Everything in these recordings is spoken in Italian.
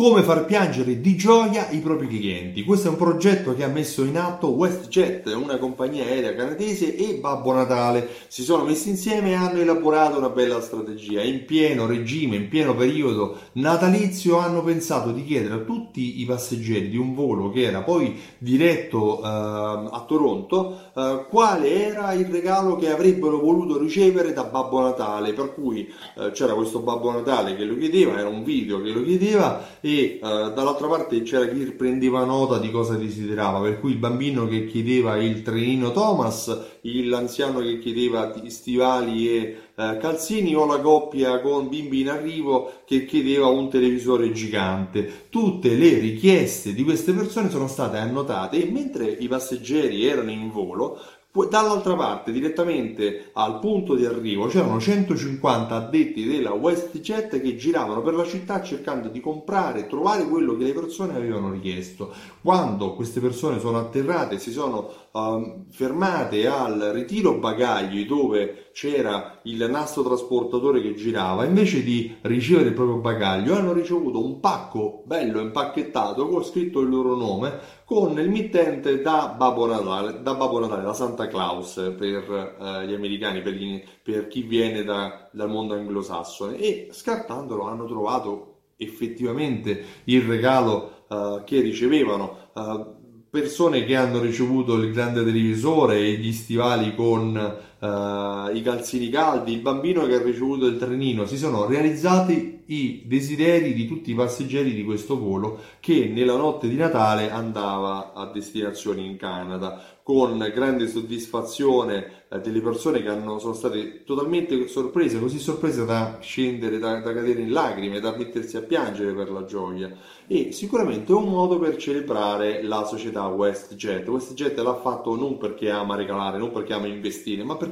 come far piangere di gioia i propri clienti. Questo è un progetto che ha messo in atto WestJet, una compagnia aerea canadese, e Babbo Natale. Si sono messi insieme e hanno elaborato una bella strategia. In pieno regime, in pieno periodo natalizio, hanno pensato di chiedere a tutti i passeggeri di un volo che era poi diretto eh, a Toronto eh, quale era il regalo che avrebbero voluto ricevere da Babbo Natale. Per cui eh, c'era questo Babbo Natale che lo chiedeva, era un video che lo chiedeva e uh, dall'altra parte c'era chi prendeva nota di cosa desiderava, per cui il bambino che chiedeva il trenino Thomas, l'anziano che chiedeva stivali e uh, calzini o la coppia con bimbi in arrivo che chiedeva un televisore gigante. Tutte le richieste di queste persone sono state annotate e mentre i passeggeri erano in volo, Dall'altra parte, direttamente al punto di arrivo, c'erano 150 addetti della WestJet che giravano per la città cercando di comprare, trovare quello che le persone avevano richiesto. Quando queste persone sono atterrate, si sono um, fermate al ritiro bagagli dove c'era il nastro trasportatore che girava, invece di ricevere il proprio bagaglio, hanno ricevuto un pacco bello impacchettato con scritto il loro nome con il mittente da Babbo Natale, da Babbo Natale, da Santa Claus per eh, gli americani, per, gli, per chi viene da, dal mondo anglosassone e scartandolo hanno trovato effettivamente il regalo uh, che ricevevano. Uh, persone che hanno ricevuto il grande televisore e gli stivali con uh, i calzini caldi, il bambino che ha ricevuto il trenino, si sono realizzati i desideri di tutti i passeggeri di questo volo che nella notte di Natale andava a destinazione in Canada con grande soddisfazione eh, delle persone che hanno, sono state totalmente sorprese, così sorprese da scendere, da, da, cadere in lacrime, da mettersi a piangere per la gioia. E sicuramente è un modo per celebrare la società WestJet. WestJet l'ha fatto non perché ama regalare, non perché ama investire, ma perché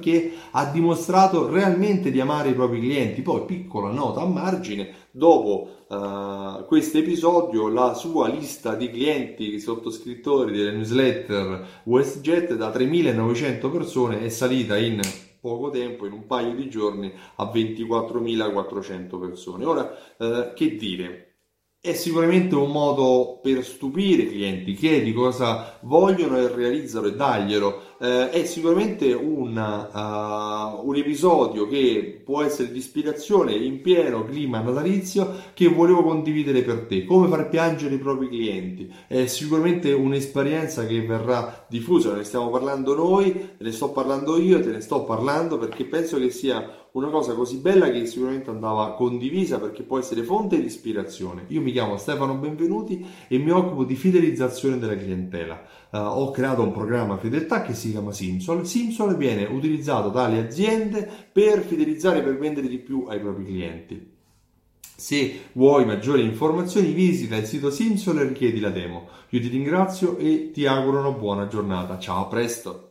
ha dimostrato realmente di amare i propri clienti. Poi, piccola nota a margine, dopo uh, questo episodio la sua lista di clienti sottoscrittori delle newsletter WestJet da 3.900 persone è salita in poco tempo, in un paio di giorni, a 24.400 persone. Ora, uh, che dire? È sicuramente un modo per stupire i clienti, chiedi cosa vogliono e realizzano e daglielo eh, è sicuramente una, uh, un episodio che può essere di ispirazione in pieno clima natalizio che volevo condividere per te. Come far piangere i propri clienti. È sicuramente un'esperienza che verrà diffusa, ne stiamo parlando noi, ne sto parlando io, te ne sto parlando perché penso che sia una cosa così bella che sicuramente andava condivisa perché può essere fonte di ispirazione. Io mi chiamo Stefano Benvenuti e mi occupo di fidelizzazione della clientela. Uh, ho creato un programma fedeltà che si chiama Simsol. Simsol viene utilizzato dalle aziende per fidelizzare e per vendere di più ai propri clienti. Se vuoi maggiori informazioni visita il sito Simsol e richiedi la demo. Io ti ringrazio e ti auguro una buona giornata. Ciao, a presto!